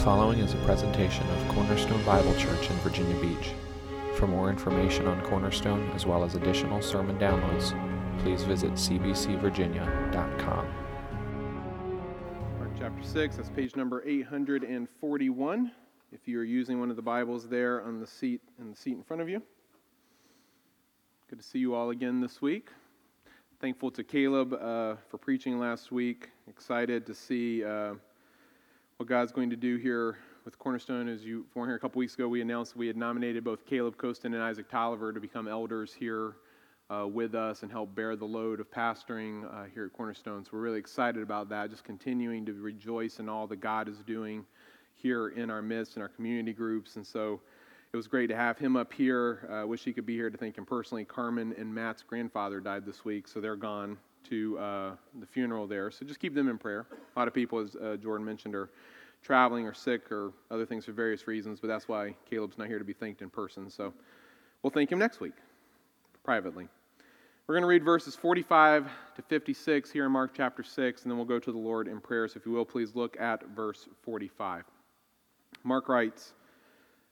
following is a presentation of Cornerstone Bible Church in Virginia Beach. For more information on Cornerstone, as well as additional sermon downloads, please visit cbcvirginia.com. Mark chapter 6, that's page number 841. If you are using one of the Bibles there on the seat in the seat in front of you. Good to see you all again this week. Thankful to Caleb uh, for preaching last week. Excited to see uh, what God's going to do here with Cornerstone. As you were here a couple weeks ago, we announced we had nominated both Caleb Costin and Isaac Tolliver to become elders here uh, with us and help bear the load of pastoring uh, here at Cornerstone. So we're really excited about that, just continuing to rejoice in all that God is doing here in our midst, in our community groups. And so it was great to have him up here. I uh, wish he could be here to thank him personally. Carmen and Matt's grandfather died this week, so they're gone to uh, the funeral there. So just keep them in prayer. A lot of people, as uh, Jordan mentioned, are traveling or sick or other things for various reasons, but that's why Caleb's not here to be thanked in person. So we'll thank him next week privately. We're going to read verses 45 to 56 here in Mark chapter 6, and then we'll go to the Lord in prayer. So if you will, please look at verse 45. Mark writes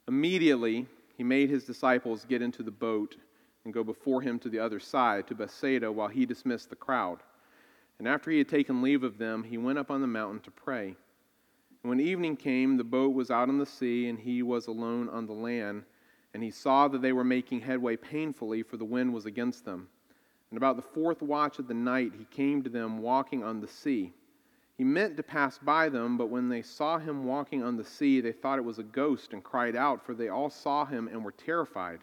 Immediately he made his disciples get into the boat and go before him to the other side, to Bethsaida, while he dismissed the crowd. And after he had taken leave of them, he went up on the mountain to pray. When evening came, the boat was out on the sea, and he was alone on the land. And he saw that they were making headway painfully, for the wind was against them. And about the fourth watch of the night, he came to them walking on the sea. He meant to pass by them, but when they saw him walking on the sea, they thought it was a ghost and cried out, for they all saw him and were terrified.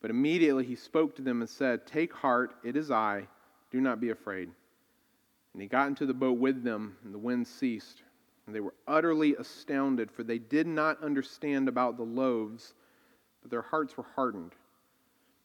But immediately he spoke to them and said, Take heart, it is I, do not be afraid. And he got into the boat with them, and the wind ceased. And they were utterly astounded, for they did not understand about the loaves, but their hearts were hardened.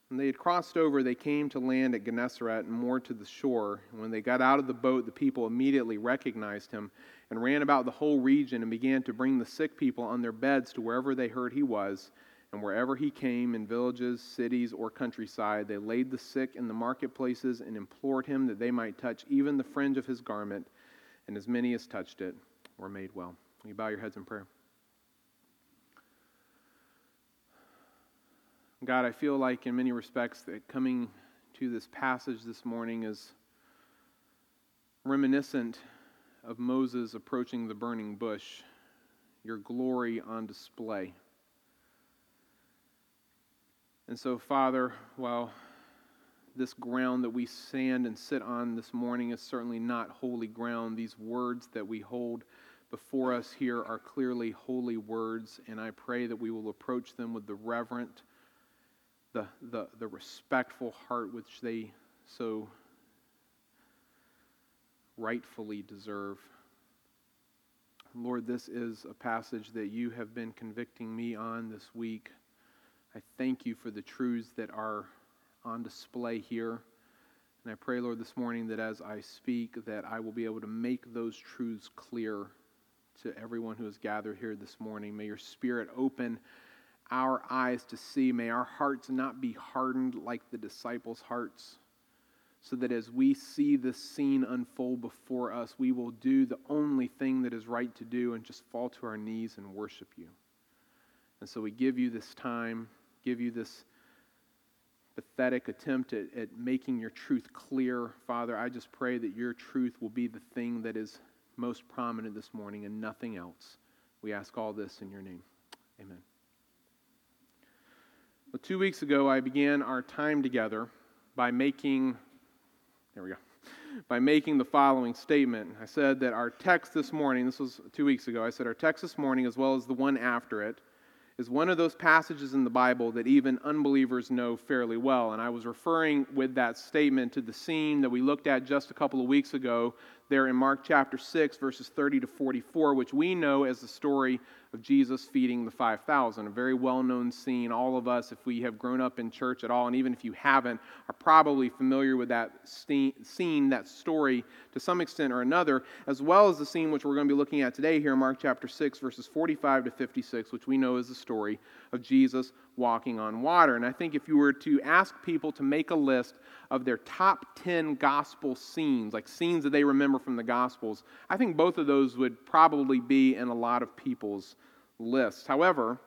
When they had crossed over, they came to land at Gennesaret and moored to the shore. And when they got out of the boat, the people immediately recognized him and ran about the whole region and began to bring the sick people on their beds to wherever they heard he was and wherever he came, in villages, cities, or countryside, they laid the sick in the marketplaces and implored him that they might touch even the fringe of his garment. And as many as touched it were made well. Will you bow your heads in prayer? God, I feel like in many respects that coming to this passage this morning is reminiscent of Moses approaching the burning bush, your glory on display. And so, Father, while this ground that we stand and sit on this morning is certainly not holy ground, these words that we hold before us here are clearly holy words, and I pray that we will approach them with the reverent, the, the, the respectful heart which they so rightfully deserve. Lord, this is a passage that you have been convicting me on this week. I thank you for the truths that are on display here. And I pray, Lord, this morning that as I speak, that I will be able to make those truths clear to everyone who has gathered here this morning. May your Spirit open our eyes to see. May our hearts not be hardened like the disciples' hearts, so that as we see this scene unfold before us, we will do the only thing that is right to do and just fall to our knees and worship you. And so we give you this time give you this pathetic attempt at, at making your truth clear. Father, I just pray that your truth will be the thing that is most prominent this morning and nothing else. We ask all this in your name. Amen. Well, two weeks ago, I began our time together by making, there we go, by making the following statement. I said that our text this morning, this was two weeks ago, I said our text this morning, as well as the one after it, is one of those passages in the Bible that even unbelievers know fairly well. And I was referring with that statement to the scene that we looked at just a couple of weeks ago there in Mark chapter 6, verses 30 to 44, which we know as the story of Jesus feeding the 5,000. A very well known scene. All of us, if we have grown up in church at all, and even if you haven't, are probably familiar with that scene, that story to some extent or another, as well as the scene which we're going to be looking at today here in Mark chapter 6, verses 45 to 56, which we know is the story of Jesus walking on water. And I think if you were to ask people to make a list of their top 10 gospel scenes, like scenes that they remember from the gospels, I think both of those would probably be in a lot of people's lists. However,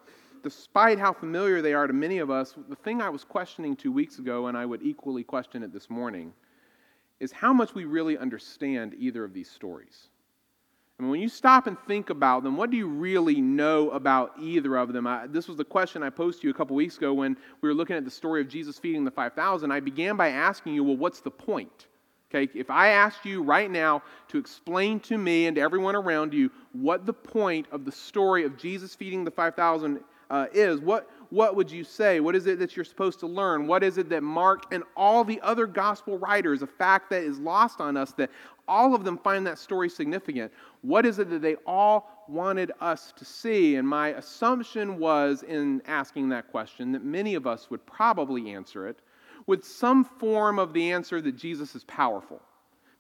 despite how familiar they are to many of us, the thing I was questioning two weeks ago, and I would equally question it this morning, is how much we really understand either of these stories. I mean, when you stop and think about them, what do you really know about either of them? I, this was the question I posed to you a couple weeks ago when we were looking at the story of Jesus feeding the 5,000. I began by asking you, well, what's the point? Okay, if I asked you right now to explain to me and to everyone around you what the point of the story of Jesus feeding the 5,000 uh, is, what, what would you say? What is it that you're supposed to learn? What is it that Mark and all the other gospel writers, a fact that is lost on us, that all of them find that story significant? What is it that they all wanted us to see? And my assumption was in asking that question that many of us would probably answer it with some form of the answer that Jesus is powerful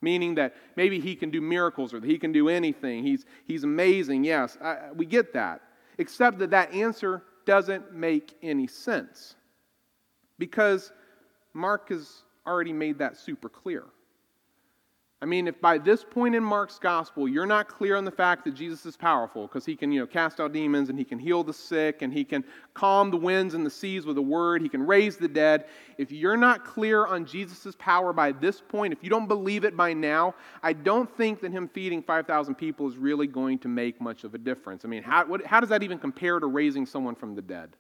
meaning that maybe he can do miracles or that he can do anything. He's, he's amazing. Yes, I, we get that except that that answer doesn't make any sense because Mark has already made that super clear. I mean, if by this point in Mark's gospel you're not clear on the fact that Jesus is powerful because he can, you know, cast out demons and he can heal the sick and he can calm the winds and the seas with a word, he can raise the dead. If you're not clear on Jesus' power by this point, if you don't believe it by now, I don't think that him feeding 5,000 people is really going to make much of a difference. I mean, how, what, how does that even compare to raising someone from the dead?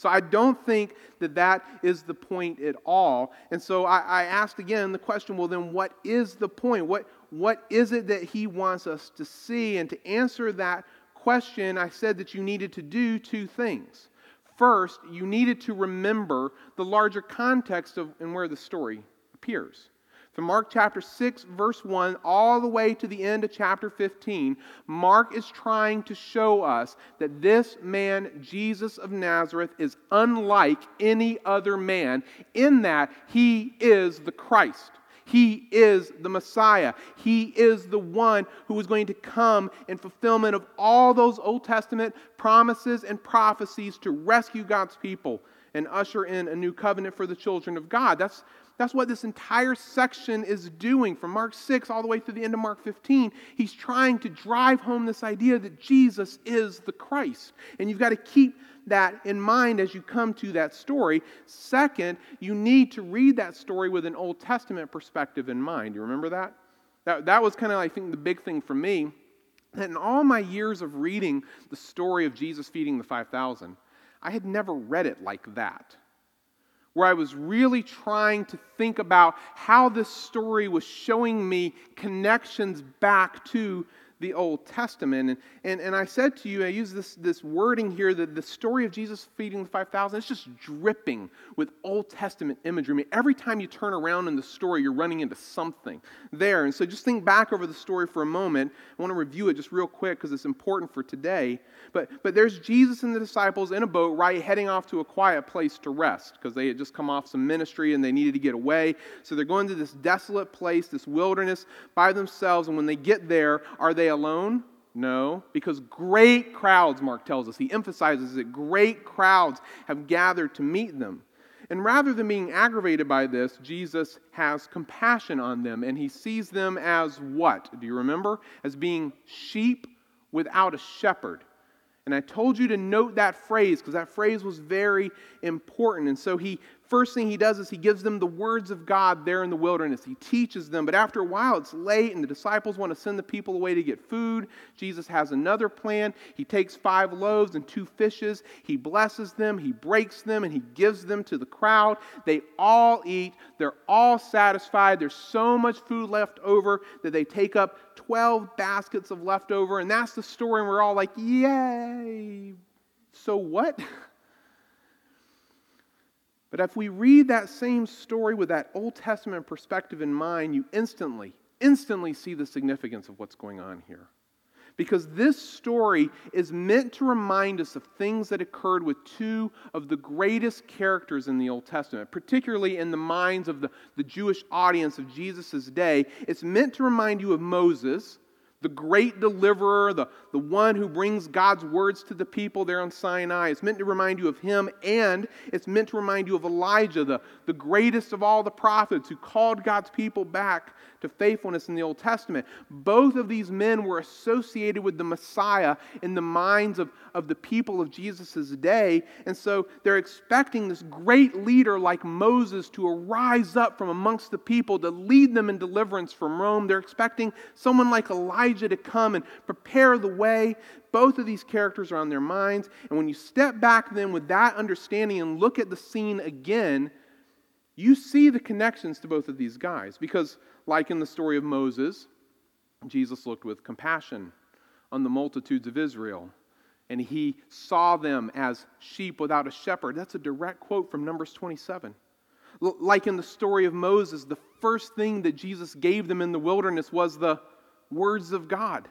So I don't think that that is the point at all. And so I, I asked again the question well, then what is the point? What, what is it that he wants us to see? And to answer that question, I said that you needed to do two things. First, you needed to remember the larger context of and where the story appears. From Mark chapter 6, verse 1, all the way to the end of chapter 15, Mark is trying to show us that this man, Jesus of Nazareth, is unlike any other man in that he is the Christ. He is the Messiah. He is the one who is going to come in fulfillment of all those Old Testament promises and prophecies to rescue God's people and usher in a new covenant for the children of God. That's, that's what this entire section is doing from Mark 6 all the way through the end of Mark 15. He's trying to drive home this idea that Jesus is the Christ. And you've got to keep that in mind as you come to that story. Second, you need to read that story with an Old Testament perspective in mind. You remember that? That, that was kind of, I think, the big thing for me. That in all my years of reading the story of Jesus feeding the 5,000, I had never read it like that where I was really trying to think about how this story was showing me connections back to the Old Testament. And, and, and I said to you, I use this, this wording here that the story of Jesus feeding the 5,000 is just dripping with Old Testament imagery. I mean, every time you turn around in the story, you're running into something there. And so just think back over the story for a moment. I want to review it just real quick because it's important for today. But, but there's Jesus and the disciples in a boat, right, heading off to a quiet place to rest because they had just come off some ministry and they needed to get away. So they're going to this desolate place, this wilderness by themselves. And when they get there, are they alone? No, because great crowds, Mark tells us, he emphasizes that great crowds have gathered to meet them. And rather than being aggravated by this, Jesus has compassion on them and he sees them as what? Do you remember? As being sheep without a shepherd. And I told you to note that phrase because that phrase was very important. And so he first thing he does is he gives them the words of God there in the wilderness. He teaches them, but after a while it's late and the disciples want to send the people away to get food. Jesus has another plan. He takes five loaves and two fishes, he blesses them, he breaks them, and he gives them to the crowd. They all eat, they're all satisfied. There's so much food left over that they take up 12 baskets of leftover, and that's the story, and we're all like, yay! So what? But if we read that same story with that Old Testament perspective in mind, you instantly, instantly see the significance of what's going on here. Because this story is meant to remind us of things that occurred with two of the greatest characters in the Old Testament, particularly in the minds of the, the Jewish audience of Jesus' day. It's meant to remind you of Moses, the great deliverer, the, the one who brings God's words to the people there on Sinai. It's meant to remind you of him, and it's meant to remind you of Elijah, the, the greatest of all the prophets who called God's people back to faithfulness in the Old Testament. Both of these men were associated with the Messiah in the minds of, of the people of Jesus' day, and so they're expecting this great leader like Moses to arise up from amongst the people to lead them in deliverance from Rome. They're expecting someone like Elijah to come and prepare the way. Both of these characters are on their minds. And when you step back then with that understanding and look at the scene again, you see the connections to both of these guys. Because, like in the story of Moses, Jesus looked with compassion on the multitudes of Israel and he saw them as sheep without a shepherd. That's a direct quote from Numbers 27. Like in the story of Moses, the first thing that Jesus gave them in the wilderness was the words of God.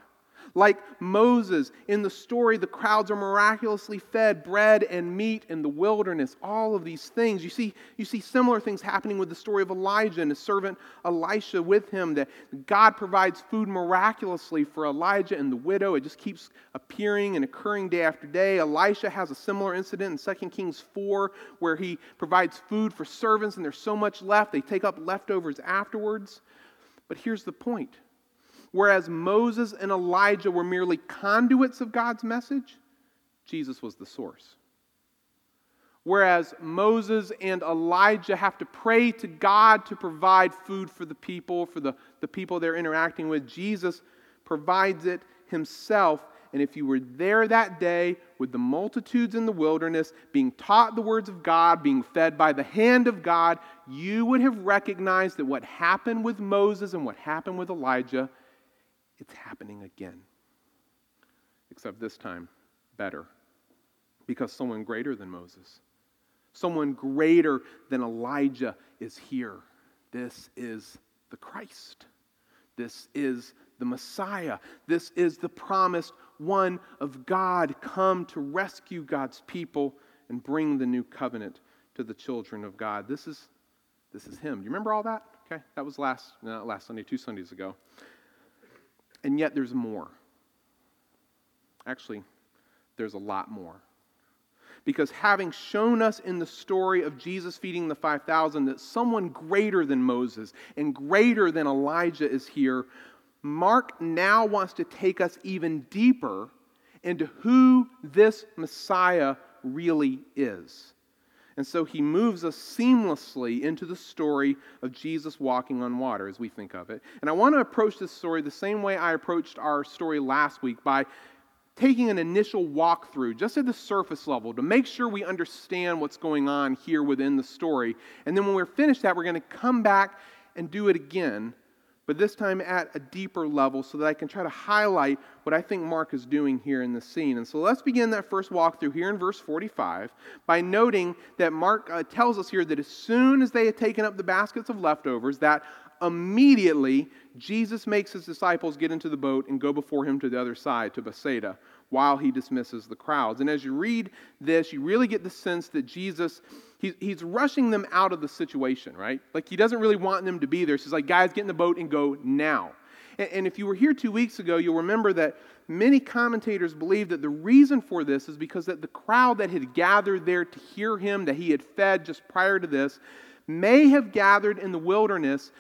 Like Moses in the story, the crowds are miraculously fed bread and meat in the wilderness, all of these things. You see, you see similar things happening with the story of Elijah and his servant Elisha with him, that God provides food miraculously for Elijah and the widow. It just keeps appearing and occurring day after day. Elisha has a similar incident in 2 Kings 4 where he provides food for servants and there's so much left, they take up leftovers afterwards. But here's the point Whereas Moses and Elijah were merely conduits of God's message, Jesus was the source. Whereas Moses and Elijah have to pray to God to provide food for the people, for the, the people they're interacting with, Jesus provides it himself. And if you were there that day with the multitudes in the wilderness, being taught the words of God, being fed by the hand of God, you would have recognized that what happened with Moses and what happened with Elijah it's happening again. Except this time, better. Because someone greater than Moses, someone greater than Elijah is here. This is the Christ. This is the Messiah. This is the promised one of God come to rescue God's people and bring the new covenant to the children of God. This is this is him. Do you remember all that? Okay, that was last not last Sunday, two Sundays ago. And yet there's more. Actually, there's a lot more. Because having shown us in the story of Jesus feeding the 5,000 that someone greater than Moses and greater than Elijah is here, Mark now wants to take us even deeper into who this Messiah really is. And so he moves us seamlessly into the story of Jesus walking on water as we think of it. And I want to approach this story the same way I approached our story last week by taking an initial walkthrough just at the surface level to make sure we understand what's going on here within the story. And then when we're finished that, we're going to come back and do it again but this time at a deeper level so that I can try to highlight what I think Mark is doing here in the scene. And so let's begin that first walkthrough here in verse 45 by noting that Mark uh, tells us here that as soon as they had taken up the baskets of leftovers, that immediately Jesus makes his disciples get into the boat and go before him to the other side, to Bethsaida, while he dismisses the crowds. And as you read this, you really get the sense that Jesus, he, he's rushing them out of the situation, right? Like he doesn't really want them to be there. So he's like, guys, get in the boat and go now. And, and if you were here two weeks ago, you'll remember that many commentators believe that the reason for this is because that the crowd that had gathered there to hear him, that he had fed just prior to this, may have gathered in the wilderness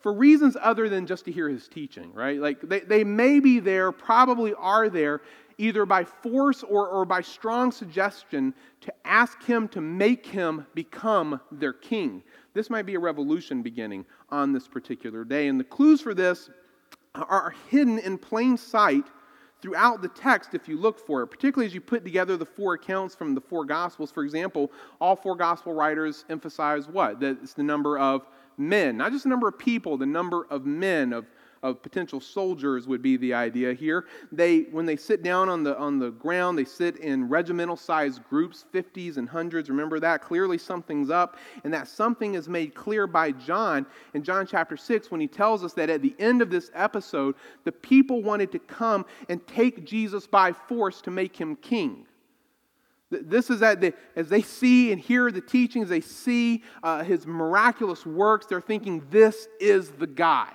for reasons other than just to hear his teaching, right? Like they, they may be there, probably are there, either by force or, or by strong suggestion, to ask him to make him become their king. This might be a revolution beginning on this particular day. And the clues for this are hidden in plain sight throughout the text if you look for it, particularly as you put together the four accounts from the four Gospels. For example, all four Gospel writers emphasize what? That it's the number of men, not just the number of people, the number of men, of of potential soldiers would be the idea here. They, when they sit down on the, on the ground, they sit in regimental sized groups, 50s and hundreds. Remember that? Clearly something's up. And that something is made clear by John in John chapter 6 when he tells us that at the end of this episode, the people wanted to come and take Jesus by force to make him king. This is that as they see and hear the teachings, they see uh, his miraculous works, they're thinking, this is the guy.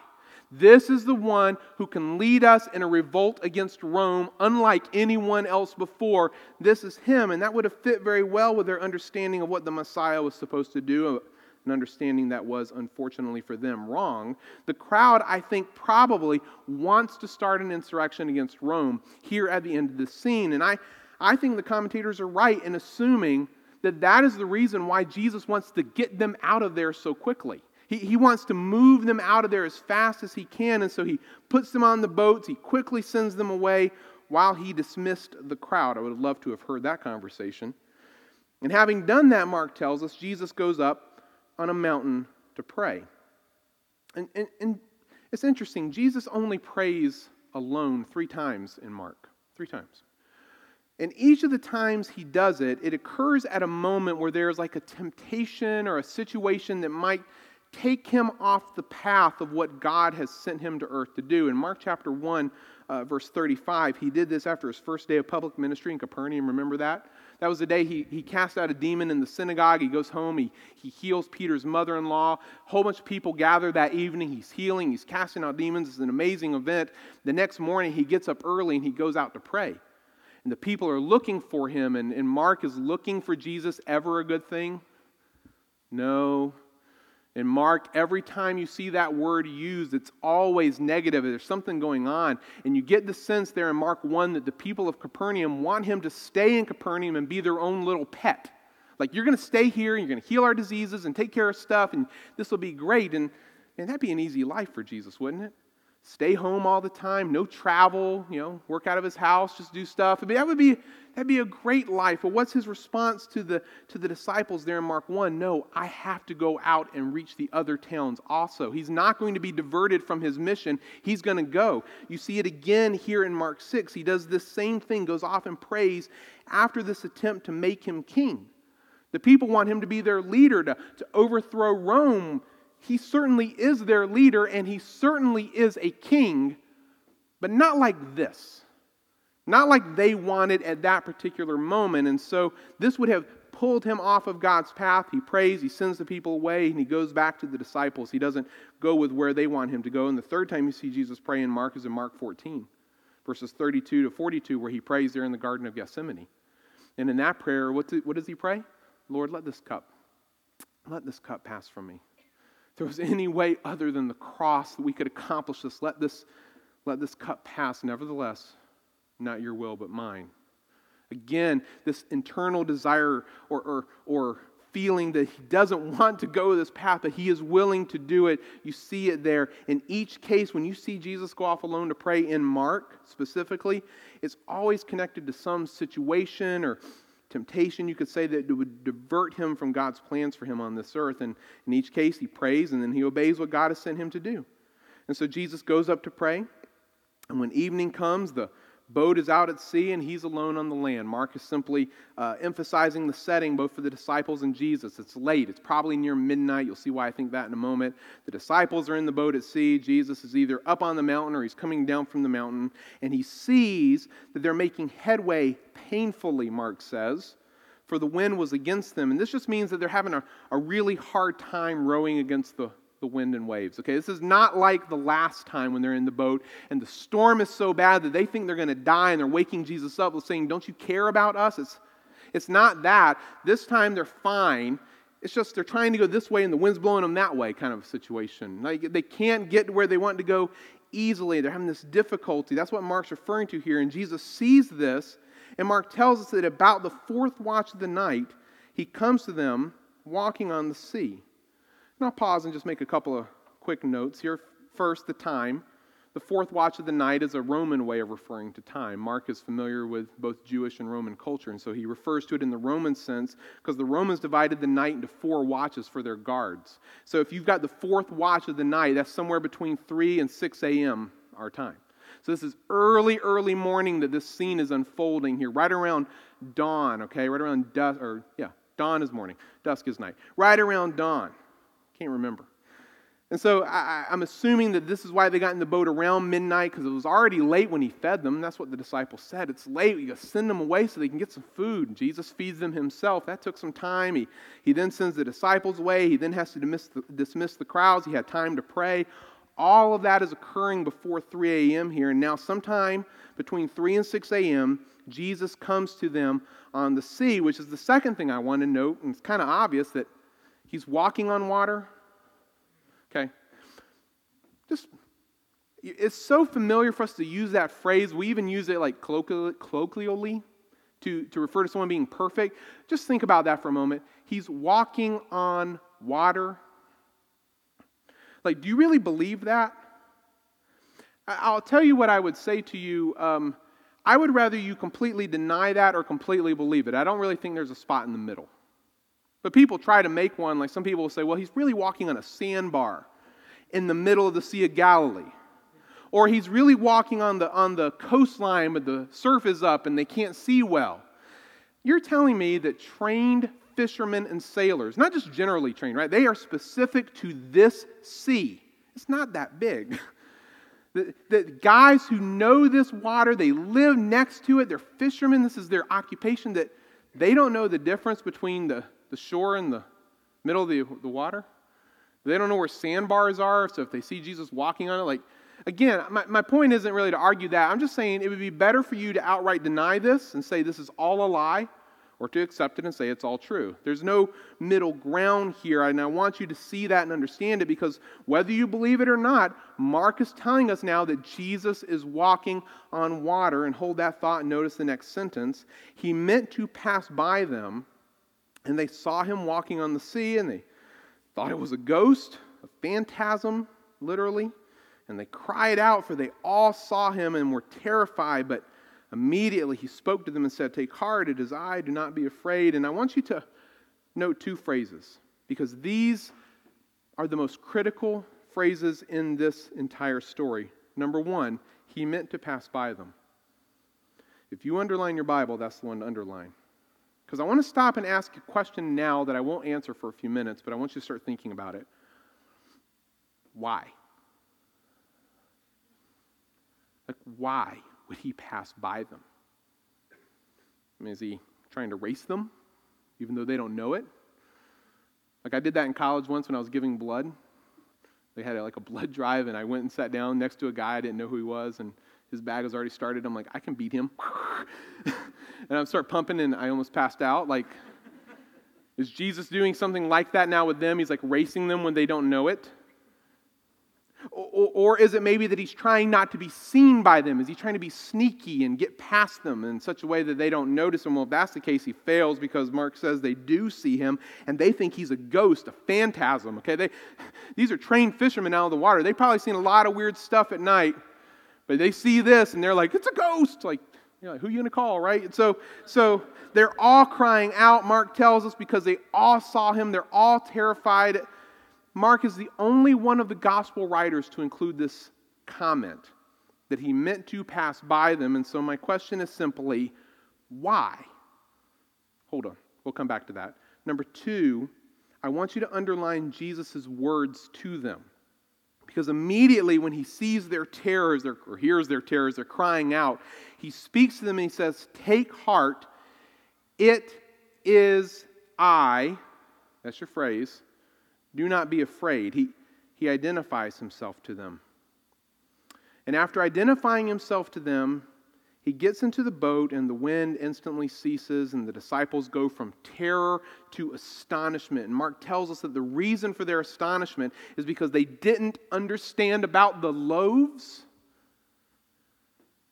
This is the one who can lead us in a revolt against Rome, unlike anyone else before. This is him. And that would have fit very well with their understanding of what the Messiah was supposed to do, uh, an understanding that was, unfortunately for them, wrong. The crowd, I think, probably wants to start an insurrection against Rome here at the end of the scene. And I, I think the commentators are right in assuming that that is the reason why Jesus wants to get them out of there so quickly. He, he wants to move them out of there as fast as he can, and so he puts them on the boats. He quickly sends them away while he dismissed the crowd. I would have loved to have heard that conversation. And having done that, Mark tells us, Jesus goes up on a mountain to pray. And, and, and it's interesting, Jesus only prays alone three times in Mark. Three times. And each of the times he does it, it occurs at a moment where there's like a temptation or a situation that might take him off the path of what God has sent him to earth to do. In Mark chapter 1, uh, verse 35, he did this after his first day of public ministry in Capernaum. Remember that? That was the day he, he cast out a demon in the synagogue. He goes home, he, he heals Peter's mother in law. A whole bunch of people gather that evening. He's healing, he's casting out demons. It's an amazing event. The next morning, he gets up early and he goes out to pray. And the people are looking for him, and, and Mark is looking for Jesus. Ever a good thing? No, in Mark, every time you see that word used, it's always negative. There's something going on. And you get the sense there in Mark 1 that the people of Capernaum want him to stay in Capernaum and be their own little pet. Like, you're going to stay here and you're going to heal our diseases and take care of stuff, and this will be great. And, and that'd be an easy life for Jesus, wouldn't it? Stay home all the time, no travel, you know, work out of his house, just do stuff. I mean, that would be that'd be a great life. But what's his response to the to the disciples there in Mark 1? No, I have to go out and reach the other towns also. He's not going to be diverted from his mission. He's going to go. You see it again here in Mark 6. He does this same thing, goes off and prays after this attempt to make him king. The people want him to be their leader, to, to overthrow Rome he certainly is their leader and he certainly is a king, but not like this. Not like they wanted at that particular moment. And so this would have pulled him off of God's path. He prays, he sends the people away, and he goes back to the disciples. He doesn't go with where they want him to go. And the third time you see Jesus pray in Mark is in Mark 14, verses 32 to 42, where he prays there in the Garden of Gethsemane. And in that prayer, what, what does he pray? Lord, let this cup, let this cup pass from me there was any way other than the cross that we could accomplish this, let this, let this cup pass. Nevertheless, not your will, but mine. Again, this internal desire or, or, or feeling that he doesn't want to go this path, but he is willing to do it. You see it there. In each case, when you see Jesus go off alone to pray in Mark specifically, it's always connected to some situation or temptation, you could say, that it would divert him from God's plans for him on this earth. And in each case, he prays and then he obeys what God has sent him to do. And so Jesus goes up to pray. And when evening comes, the boat is out at sea and he's alone on the land. Mark is simply uh, emphasizing the setting both for the disciples and Jesus. It's late, it's probably near midnight. You'll see why I think that in a moment. The disciples are in the boat at sea. Jesus is either up on the mountain or he's coming down from the mountain. And he sees that they're making headway painfully, Mark says, for the wind was against them. And this just means that they're having a, a really hard time rowing against the, the wind and waves. Okay, this is not like the last time when they're in the boat and the storm is so bad that they think they're going to die and they're waking Jesus up and saying, Don't you care about us? It's, it's not that. This time they're fine. It's just they're trying to go this way and the wind's blowing them that way kind of a situation. Like they can't get to where they want to go easily. They're having this difficulty. That's what Mark's referring to here. And Jesus sees this and Mark tells us that about the fourth watch of the night, he comes to them walking on the sea. I'll pause and just make a couple of quick notes here. First, the time. The fourth watch of the night is a Roman way of referring to time. Mark is familiar with both Jewish and Roman culture, and so he refers to it in the Roman sense because the Romans divided the night into four watches for their guards. So if you've got the fourth watch of the night, that's somewhere between 3 and 6 a.m. our time. So this is early, early morning that this scene is unfolding here, right around dawn, okay? Right around dusk, or yeah, dawn is morning, dusk is night. Right around dawn. Can't remember. And so I, am assuming that this is why they got in the boat around midnight because it was already late when he fed them. That's what the disciples said. It's late. You send them away so they can get some food. Jesus feeds them himself. That took some time. He, he then sends the disciples away. He then has to dismiss the, dismiss the crowds. He had time to pray. All of that is occurring before 3 a.m. here. And now, sometime between 3 and 6 a.m., Jesus comes to them on the sea, which is the second thing I want to note. And it's kind of obvious that he's walking on water. Okay. Just, it's so familiar for us to use that phrase. We even use it like colloquially to, to refer to someone being perfect. Just think about that for a moment. He's walking on water. Like, do you really believe that? I'll tell you what I would say to you. Um, I would rather you completely deny that or completely believe it. I don't really think there's a spot in the middle. But people try to make one, like some people will say, well, he's really walking on a sandbar in the middle of the Sea of Galilee. Or he's really walking on the, on the coastline, but the surf is up and they can't see well. You're telling me that trained fishermen and sailors, not just generally trained, right? They are specific to this sea. It's not that big. The, the, guys who know this water, they live next to it, they're fishermen, this is their occupation, that they don't know the difference between the, the shore and the middle of the, the water. They don't know where sandbars are, so if they see Jesus walking on it, like, again, my, my point isn't really to argue that. I'm just saying it would be better for you to outright deny this and say this is all a lie or to accept it and say it's all true. There's no middle ground here, and I want you to see that and understand it because whether you believe it or not, Mark is telling us now that Jesus is walking on water. And hold that thought and notice the next sentence. He meant to pass by them, and they saw him walking on the sea, and they thought it was a ghost, a phantasm, literally. And they cried out, for they all saw him and were terrified. But Immediately he spoke to them and said, Take heart, it is I, do not be afraid. And I want you to note two phrases because these are the most critical phrases in this entire story. Number one, he meant to pass by them. If you underline your Bible, that's the one to underline. Because I want to stop and ask a question now that I won't answer for a few minutes, but I want you to start thinking about it. Why? Like, why? would he pass by them? I mean, is he trying to race them, even though they don't know it? Like I did that in college once when I was giving blood. They had like a blood drive, and I went and sat down next to a guy I didn't know who he was, and his bag was already started. I'm like, I can beat him. and I start pumping, and I almost passed out. Like, is Jesus doing something like that now with them? He's like racing them when they don't know it. Or, or, is it maybe that he's trying not to be seen by them? Is he trying to be sneaky and get past them in such a way that they don't notice him? Well, if that's the case, he fails because Mark says they do see him and they think he's a ghost, a phantasm. Okay, they, these are trained fishermen out of the water. They've probably seen a lot of weird stuff at night, but they see this and they're like, it's a ghost. Like, you know, who are you to call, right? And so, so they're all crying out, Mark tells us, because they all saw him. They're all terrified Mark is the only one of the gospel writers to include this comment that he meant to pass by them. And so my question is simply, why? Hold on, we'll come back to that. Number two, I want you to underline Jesus' words to them. Because immediately when he sees their terrors or hears their terrors, they're crying out, he speaks to them and he says, Take heart, it is I. That's your phrase. Do not be afraid. He, he identifies himself to them. And after identifying himself to them, he gets into the boat, and the wind instantly ceases, and the disciples go from terror to astonishment. And Mark tells us that the reason for their astonishment is because they didn't understand about the loaves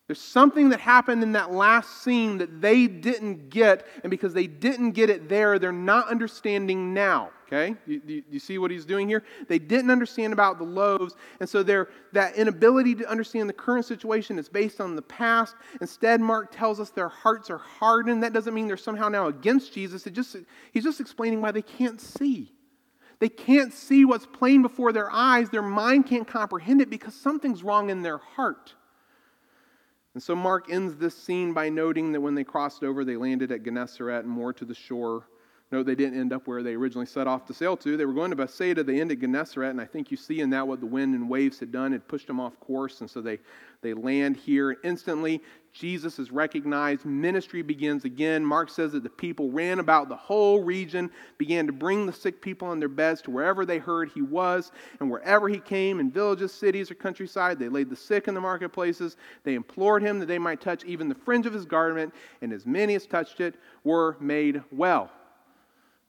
there's something that happened in that last scene that they didn't get, and because they didn't get it there, they're not understanding now. Okay? You, you, you, see what he's doing here? They didn't understand about the loaves, and so their that inability to understand the current situation is based on the past. Instead, Mark tells us their hearts are hardened. That doesn't mean they're somehow now against Jesus. It just he's just explaining why they can't see. They can't see what's plain before their eyes. Their mind can't comprehend it because something's wrong in their heart. And so Mark ends this scene by noting that when they crossed over, they landed at Gennesaret and more to the shore. No, they didn't end up where they originally set off to sail to. They were going to Bethsaida. They ended Gennesaret, and I think you see in that what the wind and waves had done. It pushed them off course, and so they, they land here. Instantly, Jesus is recognized. Ministry begins again. Mark says that the people ran about the whole region, began to bring the sick people on their beds to wherever they heard he was. And wherever he came, in villages, cities, or countryside, they laid the sick in the marketplaces. They implored him that they might touch even the fringe of his garment, and as many as touched it were made well.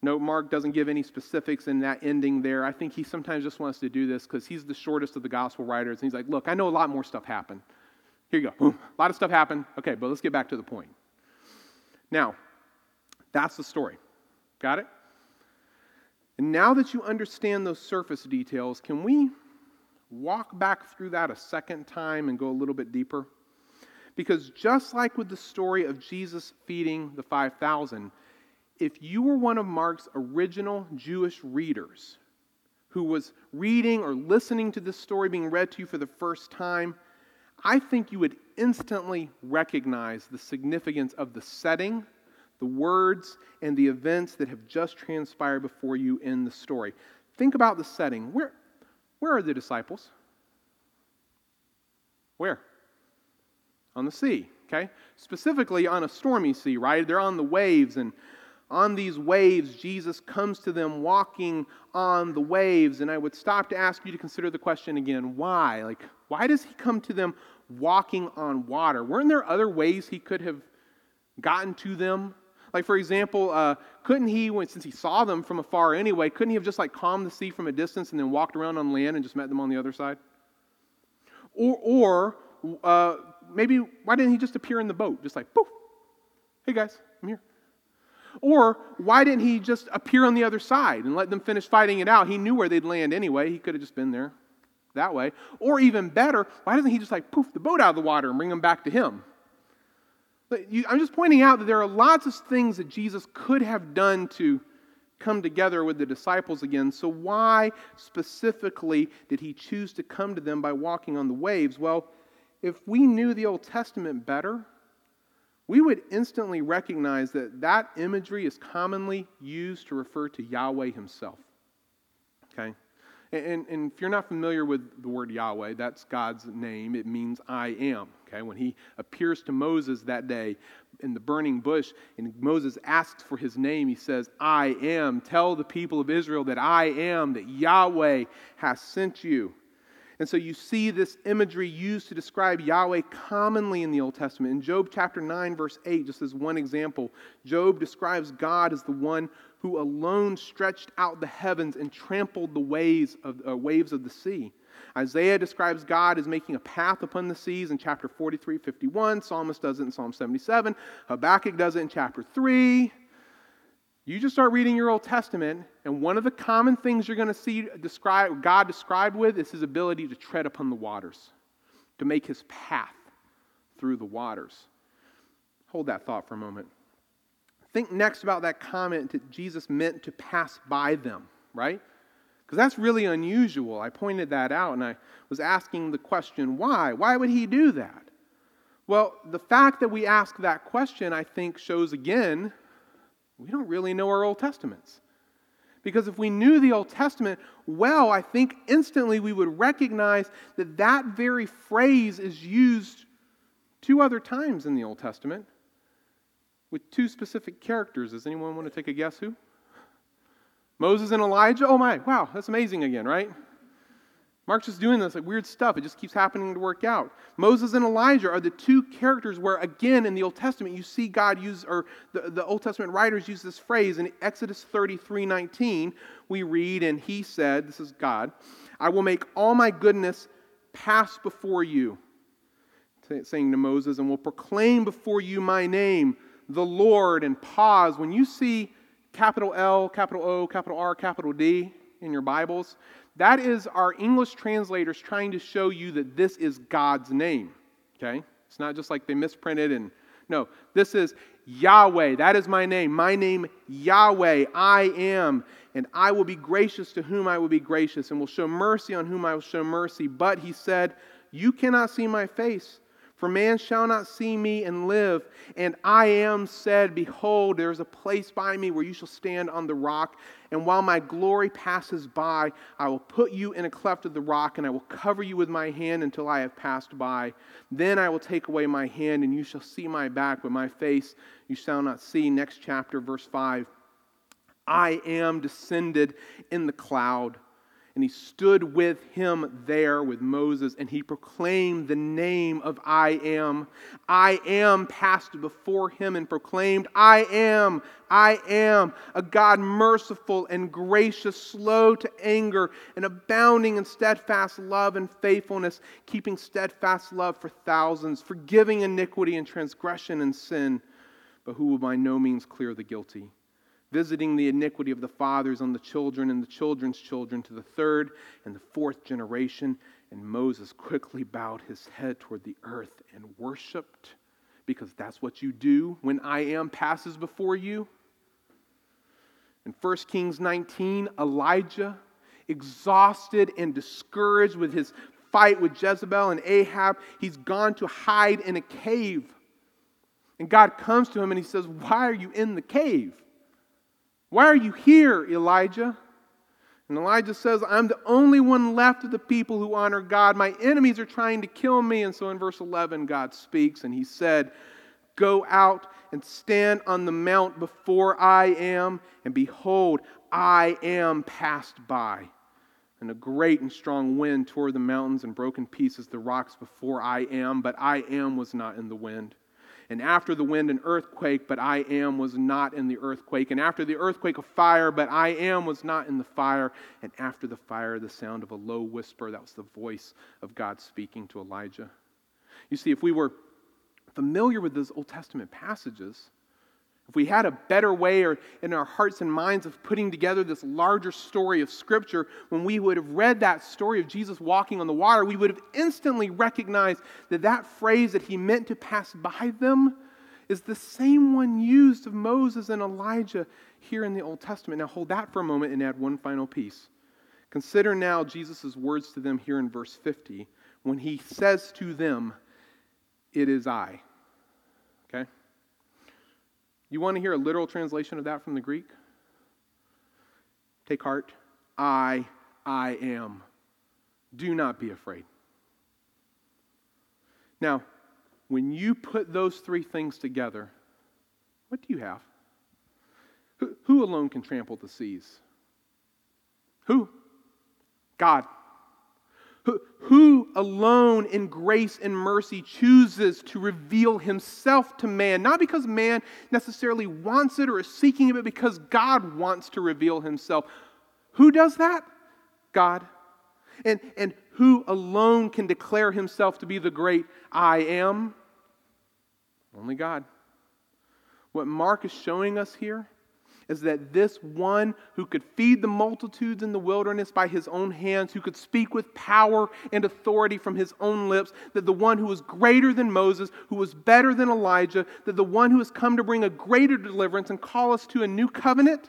Note Mark doesn't give any specifics in that ending there. I think he sometimes just wants to do this because he's the shortest of the gospel writers. And he's like, look, I know a lot more stuff happened. Here you go. Boom. A lot of stuff happened. Okay, but let's get back to the point. Now, that's the story. Got it? And now that you understand those surface details, can we walk back through that a second time and go a little bit deeper? Because just like with the story of Jesus feeding the 5,000, if you were one of Mark's original Jewish readers who was reading or listening to this story being read to you for the first time, I think you would instantly recognize the significance of the setting, the words, and the events that have just transpired before you in the story. Think about the setting. Where, where are the disciples? Where? On the sea, okay? Specifically on a stormy sea, right? They're on the waves, and on these waves, Jesus comes to them walking on the waves. And I would stop to ask you to consider the question again why? Like, why does he come to them walking on water? Weren't there other ways he could have gotten to them? Like, for example, uh, couldn't he, when, since he saw them from afar anyway, couldn't he have just like calmed the sea from a distance and then walked around on land and just met them on the other side? Or, or uh, maybe why didn't he just appear in the boat, just like, poof, hey guys, I'm here. Or why didn't he just appear on the other side and let them finish fighting it out? He knew where they'd land anyway. He could have just been there that way. Or even better, why doesn't he just like poof the boat out of the water and bring them back to him? I'm just pointing out that there are lots of things that Jesus could have done to come together with the disciples again. So, why specifically did he choose to come to them by walking on the waves? Well, if we knew the Old Testament better, we would instantly recognize that that imagery is commonly used to refer to Yahweh himself. Okay? And, and, if you're not familiar with the word Yahweh, that's God's name. It means I am. Okay, when he appears to Moses that day in the burning bush, and Moses asks for his name, he says, I am. Tell the people of Israel that I am, that Yahweh has sent you. And so you see this imagery used to describe Yahweh commonly in the Old Testament. In Job chapter 9, verse 8, just as one example, Job describes God as the one who alone stretched out the heavens and trampled the waves of, uh, waves of the sea. Isaiah describes God as making a path upon the seas in chapter 43, 51. Psalmist does it in Psalm 77. Habakkuk does it in chapter 3. You just start reading your Old Testament, and one of the common things you're going to see describe, God described with is his ability to tread upon the waters, to make his path through the waters. Hold that thought for a moment. Think next about that comment that Jesus meant to pass by them, right? Because that's really unusual. I pointed that out and I was asking the question, why? Why would he do that? Well, the fact that we ask that question, I think, shows again we don't really know our Old Testaments. Because if we knew the Old Testament well, I think instantly we would recognize that that very phrase is used two other times in the Old Testament with two specific characters. Does anyone want to take a guess who? Moses and Elijah? Oh my, wow, that's amazing again, right? Mark's just doing this like weird stuff. It just keeps happening to work out. Moses and Elijah are the two characters where, again, in the Old Testament, you see God use, or the, the Old Testament writers use this phrase. In Exodus 33 19, we read, and he said, This is God, I will make all my goodness pass before you, saying to Moses, and will proclaim before you my name, the Lord, and pause. When you see capital L, capital O, capital R, capital D in your Bibles, that is our English translators trying to show you that this is God's name. Okay? It's not just like they misprinted and no, this is Yahweh. That is my name. My name, Yahweh. I am. And I will be gracious to whom I will be gracious, and will show mercy on whom I will show mercy. But he said, You cannot see my face, For man shall not see me and live. And I am said, Behold, there is a place by me where you shall stand on the rock. And while my glory passes by, I will put you in a cleft of the rock, and I will cover you with my hand until I have passed by. Then I will take away my hand, and you shall see my back, but my face you shall not see. Next chapter, verse 5. I am descended in the cloud. And he stood with him there with Moses, and he proclaimed the name of I am. I am passed before him and proclaimed, I am, I am. A God merciful and gracious, slow to anger, and abounding in steadfast love and faithfulness, keeping steadfast love for thousands, forgiving iniquity and transgression and sin, but who will by no means clear the guilty visiting the iniquity of the fathers on the children and the children's children to the third and the fourth generation. And Moses quickly bowed his head toward the earth and worshiped, because that's what you do when I am passes before you. In 1 Kings 19, Elijah, exhausted and discouraged with his fight with Jezebel and Ahab, he's gone to hide in a cave. And God comes to him and he says, Why are you in the cave? Why are you here, Elijah? And Elijah says, I'm the only one left of the people who honor God. My enemies are trying to kill me. And so in verse 11, God speaks and he said, Go out and stand on the mount before I am, and behold, I am passed by. And a great and strong wind tore the mountains and broke in pieces the rocks before I am, but I am was not in the wind. And after the wind, an earthquake, but I am was not in the earthquake. And after the earthquake, a fire, but I am was not in the fire. And after the fire, the sound of a low whisper. That was the voice of God speaking to Elijah. You see, if we were familiar with those Old Testament passages, if we had a better way or in our hearts and minds of putting together this larger story of Scripture, when we would have read that story of Jesus walking on the water, we would have instantly recognized that that phrase that he meant to pass by them is the same one used of Moses and Elijah here in the Old Testament. Now, hold that for a moment and add one final piece. Consider now Jesus' words to them here in verse 50 when he says to them, It is I. You want to hear a literal translation of that from the Greek? Take heart. I, I am. Do not be afraid. Now, when you put those three things together, what do you have? Who alone can trample the seas? Who? God. Who, alone in grace and mercy chooses to reveal himself to man, not because man necessarily wants it or is seeking it, but because God wants to reveal himself. Who does that? God. And, and who alone can declare himself to be the great I am? Only God. What Mark is showing us here is that this one who could feed the multitudes in the wilderness by his own hands, who could speak with power and authority from his own lips, that the one who was greater than Moses, who was better than Elijah, that the one who has come to bring a greater deliverance and call us to a new covenant,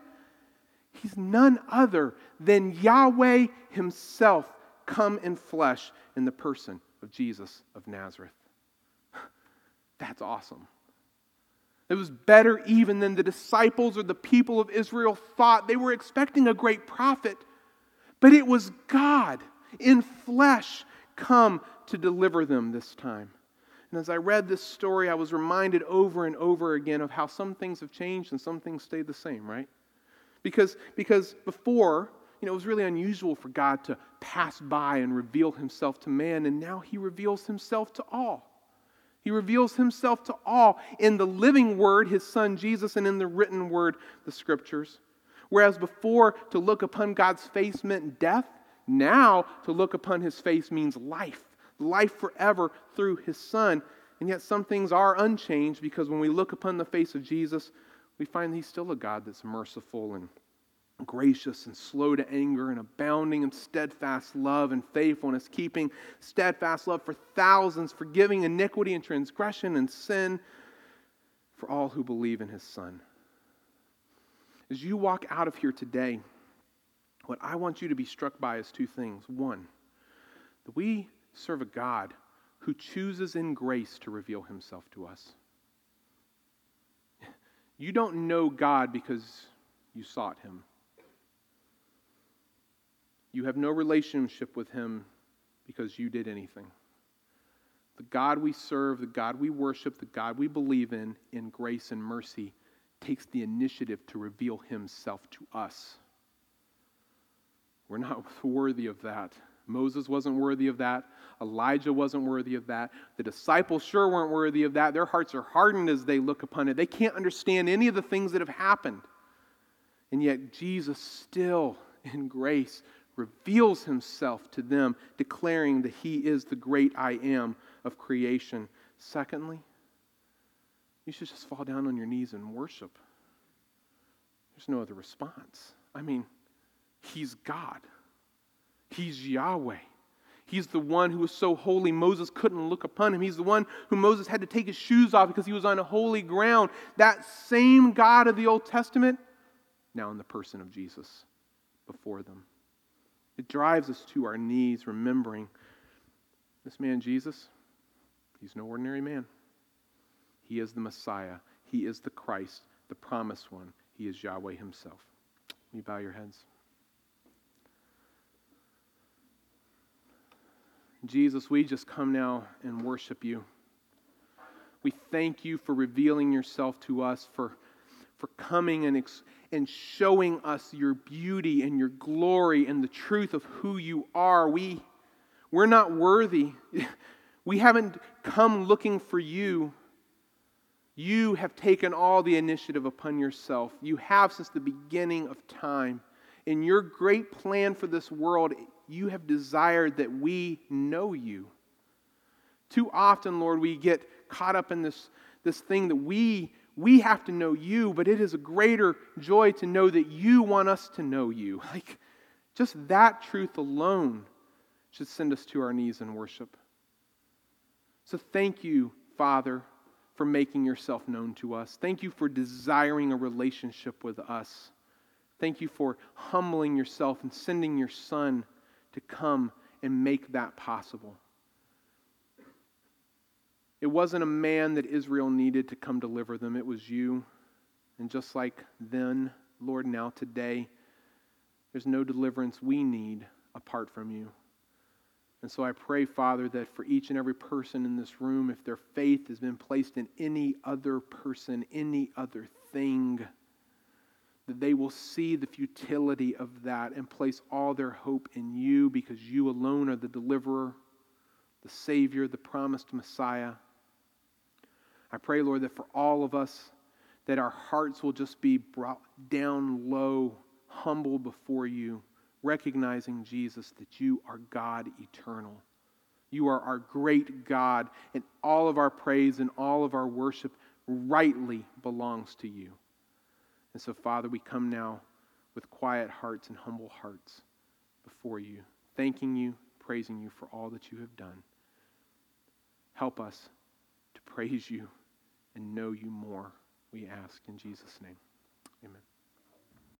he's none other than Yahweh himself come in flesh in the person of Jesus of Nazareth. That's awesome. It was better even than the disciples or the people of Israel thought. They were expecting a great prophet, but it was God in flesh come to deliver them this time. And as I read this story, I was reminded over and over again of how some things have changed and some things stayed the same, right? Because, because before, you know, it was really unusual for God to pass by and reveal himself to man, and now he reveals himself to all. He reveals himself to all in the living word, his son Jesus, and in the written word, the scriptures. Whereas before, to look upon God's face meant death, now to look upon his face means life, life forever through his son. And yet some things are unchanged because when we look upon the face of Jesus, we find he's still a God that's merciful and gracious and slow to anger and abounding in steadfast love and faithfulness, keeping steadfast love for thousands, forgiving iniquity and transgression and sin for all who believe in his Son. As you walk out of here today, what I want you to be struck by is two things. One, that we serve a God who chooses in grace to reveal himself to us. You don't know God because you sought him. You have no relationship with him because you did anything. The God we serve, the God we worship, the God we believe in, in grace and mercy, takes the initiative to reveal himself to us. We're not worthy of that. Moses wasn't worthy of that. Elijah wasn't worthy of that. The disciples sure weren't worthy of that. Their hearts are hardened as they look upon it. They can't understand any of the things that have happened. And yet, Jesus still, in grace, reveals himself to them, declaring that he is the great I am of creation. Secondly, you should just fall down on your knees and worship. There's no other response. I mean, he's God, he's Yahweh. He's the one who was so holy Moses couldn't look upon him. He's the one who Moses had to take his shoes off because he was on holy ground. That same God of the Old Testament, now in the person of Jesus before them. It drives us to our knees, remembering this man, Jesus, he's no ordinary man. He is the Messiah, he is the Christ, the promised one. He is Yahweh himself. You bow your heads. Jesus, we just come now and worship you. We thank you for revealing yourself to us, for, for coming and, and showing us your beauty and your glory and the truth of who you are. We, we're not worthy. We haven't come looking for you. You have taken all the initiative upon yourself. You have since the beginning of time. In your great plan for this world, you have desired that we know you. Too often, Lord, we get caught up in this, this thing that we we have to know you, but it is a greater joy to know that you want us to know you. Like, just that truth alone should send us to our knees in worship. So, thank you, Father, for making yourself known to us. Thank you for desiring a relationship with us. Thank you for humbling yourself and sending your Son to come and make that possible. It wasn't a man that Israel needed to come deliver them, it was you. And just like then, Lord, now today, there's no deliverance we need apart from you. And so I pray, Father, that for each and every person in this room, if their faith has been placed in any other person, any other thing, that they will see the futility of that and place all their hope in you because you alone are the deliverer, the Savior, the promised Messiah. I pray, Lord, that for all of us, that our hearts will just be brought down low, humble before you, recognizing, Jesus, that you are God eternal. You are our great God, and all of our praise and all of our worship rightly belongs to you. And so, Father, we come now with quiet hearts and humble hearts before you, thanking you, praising you for all that you have done. Help us to praise you and know you more, we ask in Jesus' name. Amen.